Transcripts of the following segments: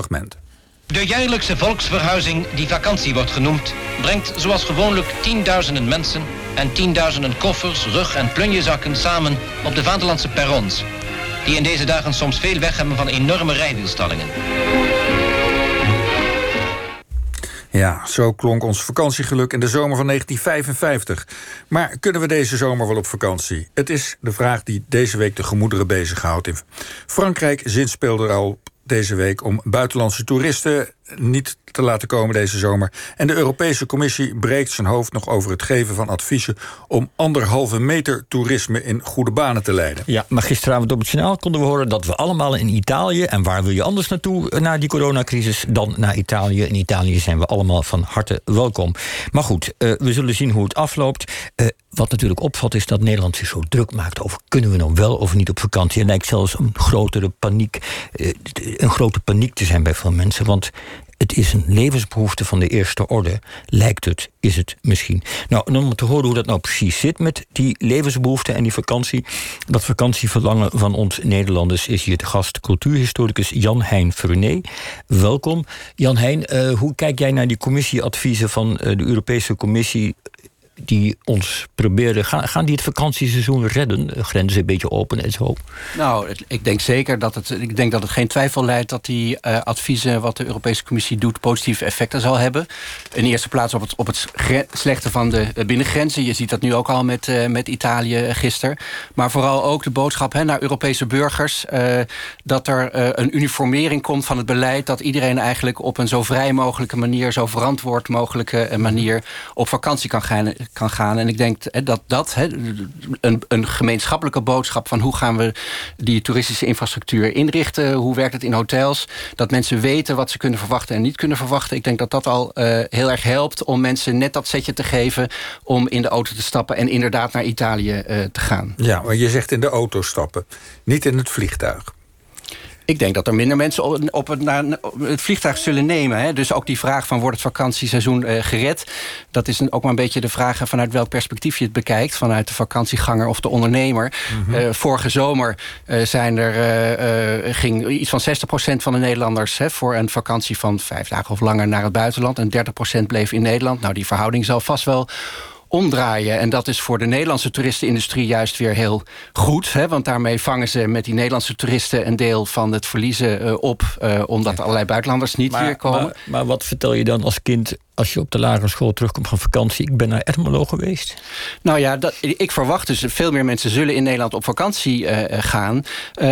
fragment. De jaarlijkse volksverhuizing, die vakantie wordt genoemd, brengt zoals gewoonlijk tienduizenden mensen en tienduizenden koffers, rug- en plunjezakken samen op de vaderlandse perrons, die in deze dagen soms veel weg hebben van enorme rijwielstallingen. Ja, zo klonk ons vakantiegeluk in de zomer van 1955. Maar kunnen we deze zomer wel op vakantie? Het is de vraag die deze week de gemoederen bezighoudt. In Frankrijk zinspeelde er al deze week om buitenlandse toeristen niet te laten komen deze zomer. En de Europese Commissie breekt zijn hoofd nog over het geven van adviezen om anderhalve meter toerisme in goede banen te leiden. Ja, maar gisteravond op het journaal konden we horen dat we allemaal in Italië, en waar wil je anders naartoe eh, na die coronacrisis dan naar Italië? In Italië zijn we allemaal van harte welkom. Maar goed, uh, we zullen zien hoe het afloopt. Uh, wat natuurlijk opvalt is dat Nederland zich zo druk maakt over kunnen we nou wel of niet op vakantie. En lijkt zelfs een grotere paniek, een grote paniek te zijn bij veel mensen. Want het is een levensbehoefte van de eerste orde. Lijkt het, is het misschien. Nou, om te horen hoe dat nou precies zit met die levensbehoefte en die vakantie. Dat vakantieverlangen van ons Nederlanders is hier de gast, cultuurhistoricus Jan Hein Frené. Welkom. Jan Hein, uh, hoe kijk jij naar die commissieadviezen van uh, de Europese Commissie die ons proberen. Gaan, gaan die het vakantieseizoen redden? Grenzen een beetje open en zo? Nou, ik denk zeker dat het, ik denk dat het geen twijfel leidt dat die uh, adviezen wat de Europese Commissie doet positieve effecten zal hebben. In eerste plaats op het, op het slechte van de binnengrenzen. Je ziet dat nu ook al met, uh, met Italië gisteren. Maar vooral ook de boodschap naar Europese burgers dat er een uniformering komt van het beleid. Dat iedereen eigenlijk op een zo vrij mogelijke manier, zo verantwoord mogelijke manier op vakantie kan gaan kan gaan. En ik denk dat dat een, een gemeenschappelijke boodschap van hoe gaan we die toeristische infrastructuur inrichten, hoe werkt het in hotels, dat mensen weten wat ze kunnen verwachten en niet kunnen verwachten. Ik denk dat dat al uh, heel erg helpt om mensen net dat setje te geven om in de auto te stappen en inderdaad naar Italië uh, te gaan. Ja, maar je zegt in de auto stappen, niet in het vliegtuig. Ik denk dat er minder mensen op het, naar het vliegtuig zullen nemen. Hè. Dus ook die vraag van wordt het vakantieseizoen uh, gered... dat is ook maar een beetje de vraag vanuit welk perspectief je het bekijkt. Vanuit de vakantieganger of de ondernemer. Mm -hmm. uh, vorige zomer uh, zijn er, ging iets van 60% van de Nederlanders... Hè, voor een vakantie van vijf dagen of langer naar het buitenland... en 30% bleef in Nederland. Nou, die verhouding zal vast wel omdraaien. En dat is voor de Nederlandse toeristenindustrie juist weer heel goed. Hè? Want daarmee vangen ze met die Nederlandse toeristen... een deel van het verliezen uh, op... Uh, omdat allerlei buitenlanders niet maar, weer komen. Maar, maar, wat vertel je dan als kind als je op de lagere school terugkomt van vakantie... ik ben naar Ermelo geweest? Nou ja, dat, ik verwacht dus veel meer mensen zullen in Nederland op vakantie uh, gaan.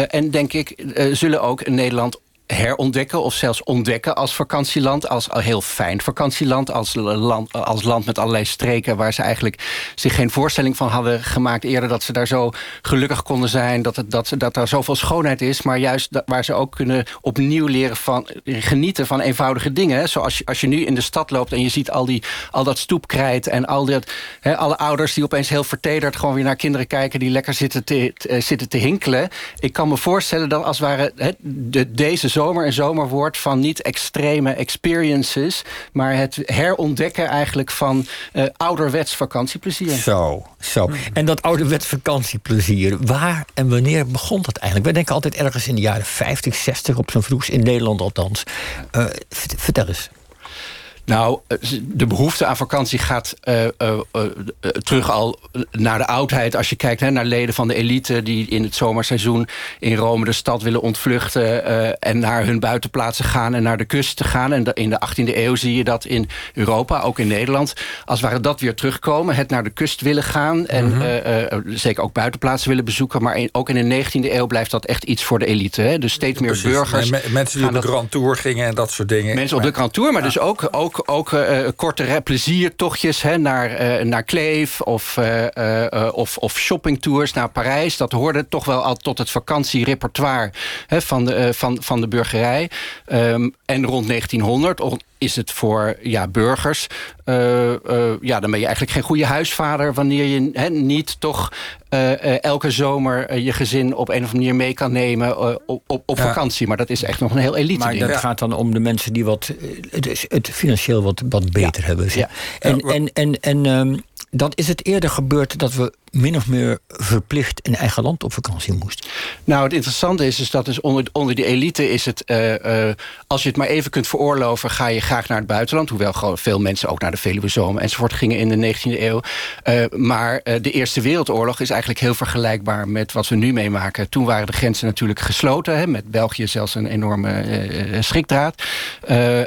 en denk ik, zullen ook in Nederland herontdekken of zelfs ontdekken als vakantieland. Als heel fijn vakantieland. Als land, als land met allerlei streken waar ze eigenlijk zich geen voorstelling van hadden gemaakt eerder. Dat ze daar zo gelukkig konden zijn. Dat, het, dat, dat er zoveel schoonheid is. Maar juist waar ze ook kunnen opnieuw leren van genieten van eenvoudige dingen. Zoals als je nu in de stad loopt en je ziet al, die, al dat stoepkrijt. En al dat, alle ouders die opeens heel vertederd gewoon weer naar kinderen kijken. Die lekker zitten te, te, zitten te hinkelen. Ik kan me voorstellen dat als ware he, de, deze zomer een zomer wordt van niet extreme experiences... maar het herontdekken eigenlijk van uh, ouderwets vakantieplezier. Zo, zo. En dat ouderwets vakantieplezier, waar en wanneer begon dat eigenlijk? Wij denken altijd ergens in de jaren 50, 60 op zo'n vroegs, in Nederland althans. Uh, vertel eens. Nou, de behoefte aan vakantie gaat uh, uh, uh, terug al naar de oudheid. Als je kijkt hè, naar leden van de elite die in het zomerseizoen in Rome de stad willen ontvluchten en naar hun buitenplaatsen gaan en naar de kust te gaan. En in de 18e eeuw zie je dat in Europa, ook in Nederland, als ware dat weer terugkomen. Het naar de kust willen gaan en -hmm. zeker ook buitenplaatsen willen bezoeken. Maar in, ook in de 19e eeuw blijft dat echt iets voor de elite. Hè. Dus steeds meer Precies. burgers. Me mensen die op de. Grand Tour gingen en dat soort dingen. Mensen op de Grand Tour, maar ja. dus ook, ook ook, ook uh, korte pleziertochtjes hè, naar, uh, naar Kleef of, of, of shoppingtours naar Parijs. Dat hoorde toch wel al tot het vakantierepertoire hè, van, de, van, van de burgerij. Um, en rond 1900 is het voor ja, burgers... Uh, uh, ja, dan ben je eigenlijk geen goede huisvader... wanneer je he, niet toch uh, elke zomer je gezin op een of andere manier mee kan nemen... op, op, ja. vakantie. Maar dat is echt nog een heel elite Maar ding. dat Ja. gaat dan om de mensen die wat, het, het financieel wat, wat beter hebben. En, en, en, en um, dan is het eerder gebeurd dat we min of meer verplicht in eigen land op vakantie moest? Nou, het interessante is, is dat dus onder, onder de elite is het... Uh, uh, als je het maar even kunt veroorloven... ga je graag naar het buitenland. Hoewel gewoon veel mensen ook naar de Veluwe Zomer enzovoort gingen in de 19e eeuw. Uh, maar de Eerste Wereldoorlog is eigenlijk heel vergelijkbaar... met wat we nu meemaken. Toen waren de grenzen natuurlijk gesloten. Hè, met België zelfs een enorme schrikdraad.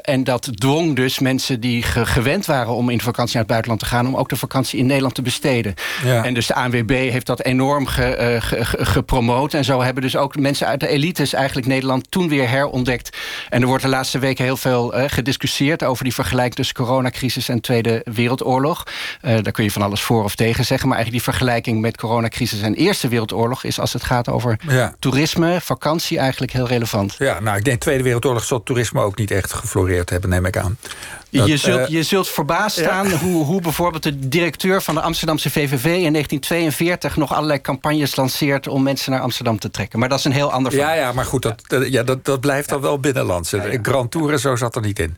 en dat dwong dus mensen die ge gewend waren... om in vakantie naar het buitenland te gaan... om ook de vakantie in Nederland te besteden. Ja. En dus de ANWB heeft dat enorm ge, ge, gepromoot. En zo hebben dus ook mensen uit de elites eigenlijk Nederland toen weer herontdekt. En er wordt de laatste weken heel veel uh, gediscussieerd over die vergelijking tussen coronacrisis en Tweede Wereldoorlog. Uh, daar kun je van alles voor of tegen zeggen. Maar eigenlijk die vergelijking met coronacrisis en Eerste Wereldoorlog is als het gaat over ja. toerisme, vakantie eigenlijk heel relevant. Ja, nou ik denk Tweede Wereldoorlog zal toerisme ook niet echt gefloreerd hebben, neem ik aan je, zult, uh, je zult verbaasd staan hoe, hoe bijvoorbeeld de directeur van de Amsterdamse VVV in 1942 nog allerlei campagnes lanceert om mensen naar Amsterdam te trekken. Maar dat is een heel ander verhaal. Ja, ja maar goed, dat, ja, dat, dat blijft dan wel binnenlands. Grand Tour en zo zat er niet in.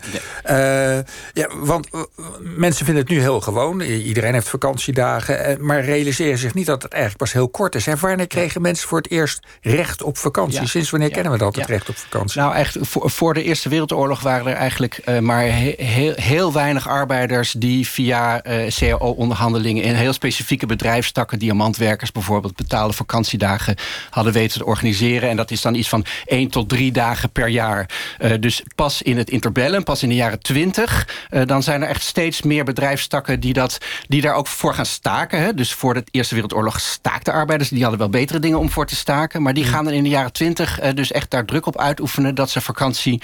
Uh, ja, want uh, mensen vinden het nu heel gewoon. Iedereen heeft vakantiedagen. maar realiseren zich niet dat het eigenlijk pas heel kort is. En wanneer kregen mensen voor het eerst recht op vakantie? Sinds wanneer kennen we dat, het recht op vakantie? Nou, echt, voor, voor de Eerste Wereldoorlog waren er eigenlijk maar heel heel, weinig arbeiders die via uh, eh, CAO-onderhandelingen in heel specifieke bedrijfstakken, diamantwerkers bijvoorbeeld, betaalde vakantiedagen hadden weten te organiseren. En dat is dan iets van één tot drie dagen per jaar. Uh, dus pas in het interbellum, pas in de jaren twintig, uh, dan zijn er echt steeds meer bedrijfstakken die, dat, die daar ook voor gaan staken. Hè. Dus voor de Eerste Wereldoorlog staakten arbeiders, die hadden wel betere dingen om voor te staken. Maar die gaan dan in de jaren twintig dus echt daar druk op uitoefenen dat ze vakantie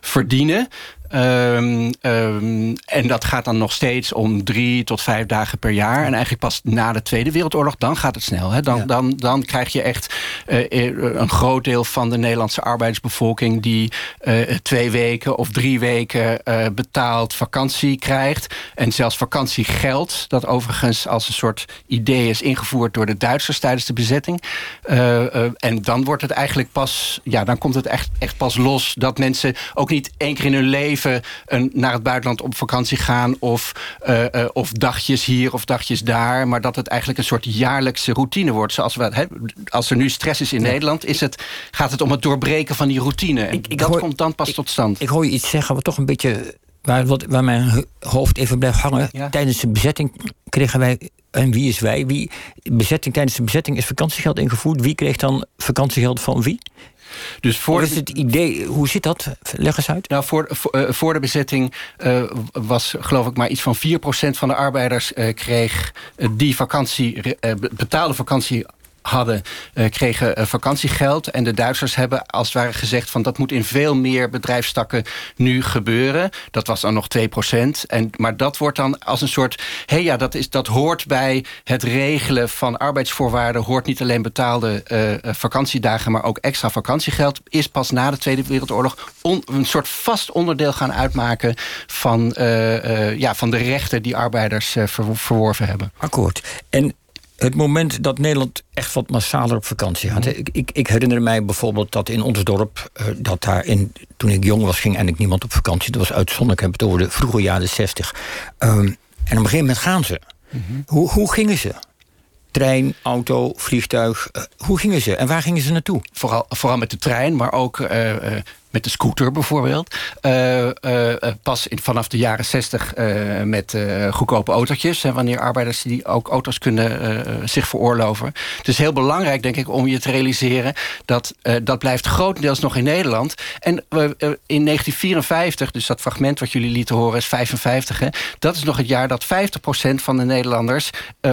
verdienen. Um, um, en dat gaat dan nog steeds om drie tot vijf dagen per jaar. En eigenlijk pas na de Tweede Wereldoorlog, dan gaat het snel. Hè? Dan, ja. dan, dan krijg je echt uh, een groot deel van de Nederlandse arbeidersbevolking... die uh, twee weken of drie weken uh, betaald vakantie krijgt. En zelfs vakantiegeld, dat overigens als een soort idee is ingevoerd... door de Duitsers tijdens de bezetting. en dan wordt het eigenlijk pas... ja, dan komt het echt, echt pas los dat mensen ook niet één keer in hun leven even een, naar het buitenland op vakantie gaan... Of, uh, uh, of dagjes hier of dagjes daar. Maar dat het eigenlijk een soort jaarlijkse routine wordt. Zoals we, he, als er nu stress is in ja. Nederland... Is het, gaat het om het doorbreken van die routine. En ik, ik dat hoor, komt dan pas ik, tot stand. Ik hoor je iets zeggen wat toch een beetje... Waar, wat, waar mijn hoofd even blijft hangen. Ja. Tijdens de bezetting kregen wij en wie is wij? Wie, bezetting, tijdens de bezetting is vakantiegeld ingevoerd. Wie kreeg dan vakantiegeld van wie? Dus voor of is het idee, hoe zit dat? Leg eens uit. Nou, voor, voor, voor de bezetting uh, was geloof ik maar iets van 4% van de arbeiders uh, kreeg die vakantie, betaalde vakantie hadden, uh, kregen uh, vakantiegeld. En de Duitsers hebben als het ware gezegd... van dat moet in veel meer bedrijfstakken nu gebeuren. Dat was dan nog 2 procent. Maar dat wordt dan als een soort... hé hey, ja, dat, is, dat hoort bij het regelen van arbeidsvoorwaarden... hoort niet alleen betaalde uh, vakantiedagen... maar ook extra vakantiegeld. Is pas na de Tweede Wereldoorlog... Een soort vast onderdeel gaan uitmaken... van, ja, van de rechten die arbeiders ver, verworven hebben. Akkoord. En het moment dat Nederland echt wat massaler op vakantie gaat. Ik, ik, ik, herinner mij bijvoorbeeld dat in ons dorp, uh, dat daar in, toen ik jong was, ging eigenlijk niemand op vakantie. Dat was uitzonderlijk, ik heb het over de vroege jaren 60. Um, en op een gegeven moment gaan ze. Mm -hmm. hoe, hoe gingen ze? Trein, auto, vliegtuig. Uh, hoe gingen ze en waar gingen ze naartoe? Vooral, vooral met de trein, maar ook uh, met de scooter bijvoorbeeld. Uh, uh, pas in, vanaf de jaren zestig uh, met goedkope autootjes. En wanneer arbeiders die ook auto's kunnen zich veroorloven. Het is heel belangrijk, denk ik, om je te realiseren... dat dat blijft grotendeels nog in Nederland. En in 1954, dus dat fragment wat jullie lieten horen is 55... Hè, dat is nog het jaar dat 50% van de Nederlanders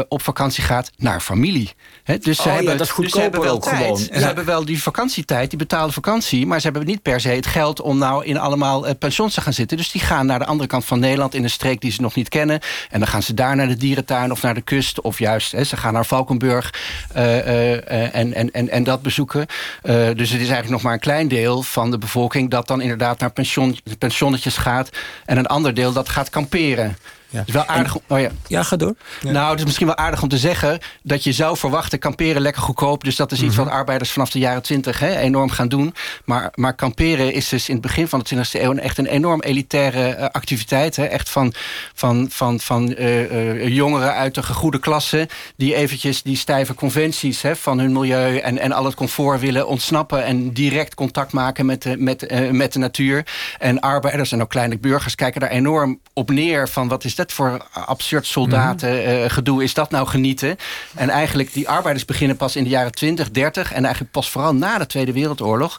op vakantie gaat naar familie. Dus oh, ze ja, hebben, dat is dus ze hebben wel tijd. Gewoon. Ze ja. hebben wel die vakantietijd, die betaalde vakantie... maar ze hebben niet per se geld om nou in allemaal uh, pensions te gaan zitten. Dus die gaan naar de andere kant van Nederland... in een streek die ze nog niet kennen. En dan gaan ze daar naar de dierentuin of naar de kust. Of juist, he, ze gaan naar Valkenburg uh, uh, en, en, en, en dat bezoeken. dus het is eigenlijk nog maar een klein deel van de bevolking... dat dan inderdaad naar pension, pensionnetjes gaat. En een ander deel dat gaat kamperen. Het is wel aardig. oh ja. Ja, ga door. Nou, het is misschien wel aardig om te zeggen dat je zou verwachten kamperen lekker goedkoop. Dus dat is iets Mhm. wat arbeiders vanaf de jaren 20 hè, enorm gaan doen. Maar, maar kamperen is dus in het begin van de 20e eeuw echt een enorm elitaire eh, activiteit. Hè. Echt van, van, van, van eh, eh, jongeren uit de gegoede klasse die eventjes die stijve conventies hè, van hun milieu en, en al het comfort willen ontsnappen en direct contact maken met de, met, met de natuur. En arbeiders en ook kleine burgers kijken daar enorm op neer van wat is dat voor absurd soldaten eh, gedoe is dat nou genieten? En eigenlijk die arbeiders beginnen pas in de jaren 20, 30 en eigenlijk pas vooral na de Tweede Wereldoorlog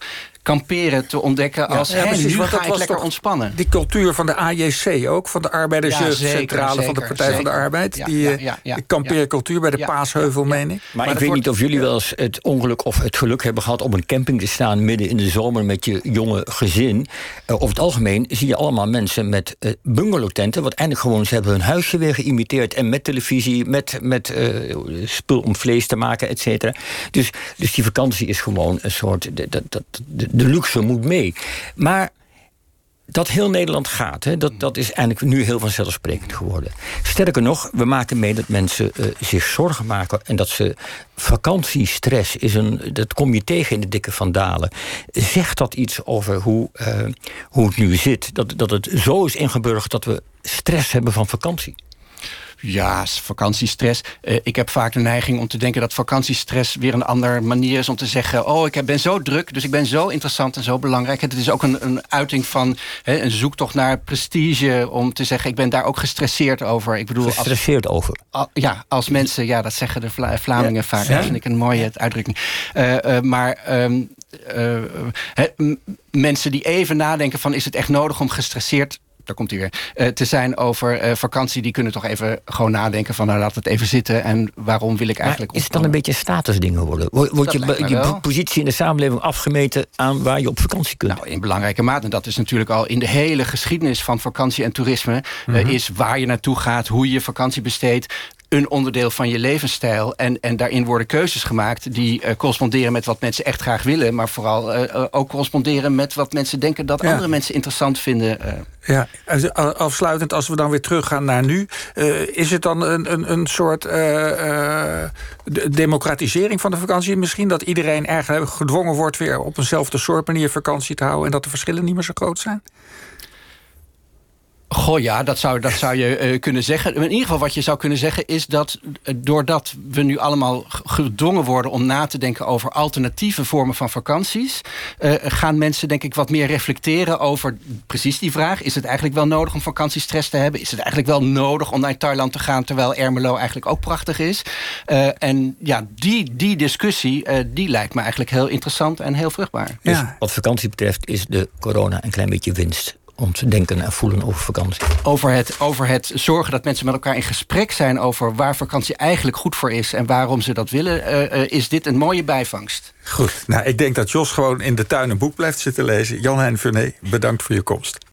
kamperen te ontdekken als Ja, precies, nu want ga dat ik was lekker ontspannen. Die cultuur van de AJC ook, van de zeker, van de zeker, Partij van de. Arbeid. Ja, die ja, eh, ja, ja, die kampeercultuur bij de Ja, Paasheuvel, ja, meen ik. Maar, ik weet wordt- niet of jullie wel eens het ongeluk of het geluk hebben gehad op een camping te staan midden in de zomer met je jonge gezin. Eh, over het algemeen zie je allemaal mensen met eh bungalowtenten, wat eigenlijk gewoon ze hebben hun huisje weer geïmiteerd en met televisie, met, met eh, spul om vlees te maken, et cetera. Dus, dus die vakantie is gewoon een soort. De, dat dat de, luxe moet mee. Maar dat heel Nederland gaat, hè, dat, dat is eigenlijk nu heel vanzelfsprekend geworden. Sterker nog, we maken mee dat mensen eh, zich zorgen maken en dat ze vakantiestress is een, dat kom je tegen in de dikke vandalen. Zegt dat iets over hoe, eh, hoe het nu zit? Dat, dat het zo is ingeburgerd dat we stress hebben van vakantie. Ja, vakantiestress. Eh, ik heb vaak de neiging om te denken dat vakantiestress weer een andere manier is om te zeggen: Oh, ik ben zo druk, dus ik ben zo interessant en zo belangrijk. Het is ook een, een uiting van hè, een zoektocht naar prestige om te zeggen: Ik ben daar ook gestresseerd over. Ik bedoel, als, Gestresseerd over. al- ja, als mensen, ja, dat zeggen de Vla- Vlamingen vaak. Dat vind ik een mooie uitdrukking. Eh, eh, maar ehm, eh, mensen die even nadenken: van is het echt nodig om gestresseerd daar komt hij weer, eh, te zijn over eh, vakantie... die kunnen toch even gewoon nadenken van... nou, laat het even zitten en waarom wil ik Maar eigenlijk... is het dan een beetje een statusding geworden? Wordt Dat je, je positie in de samenleving afgemeten aan waar je op vakantie kunt? Nou, in belangrijke mate. En dat is natuurlijk al in de hele geschiedenis van vakantie en toerisme... eh, Mhm. is waar je naartoe gaat, hoe je vakantie besteedt... een onderdeel van je levensstijl. En, en daarin worden keuzes gemaakt die eh, corresponderen met wat mensen echt graag willen... maar vooral eh, eh, ook corresponderen met wat mensen denken... dat Ja. andere mensen interessant vinden. Ja, en afsluitend, als we dan weer teruggaan naar nu... is het dan een, een, een soort de- democratisering van de vakantie misschien? Dat iedereen eigenlijk gedwongen wordt weer op eenzelfde soort manier vakantie te houden... en dat de verschillen niet meer zo groot zijn? Goh, ja, dat zou, dat zou je eh, kunnen zeggen. In ieder geval wat je zou kunnen zeggen is dat... eh, doordat we nu allemaal gedwongen worden om na te denken... over alternatieve vormen van vakanties... eh, gaan mensen denk ik wat meer reflecteren over precies die vraag. Is het eigenlijk wel nodig om vakantiestress te hebben? Is het eigenlijk wel nodig om naar Thailand te gaan... terwijl Ermelo eigenlijk ook prachtig is? Eh, en ja, die, die discussie eh, die lijkt me eigenlijk heel interessant en heel vruchtbaar. Dus wat vakantie betreft is de corona een klein beetje winst. Om te denken en voelen over vakantie. over het, over het zorgen dat mensen met elkaar in gesprek zijn... over waar vakantie eigenlijk goed voor is en waarom ze dat willen... eh, eh, is dit een mooie bijvangst. Goed, nou, ik denk dat Jos gewoon in de tuin een boek blijft zitten lezen. Jan-Hein Vernet, bedankt voor je komst.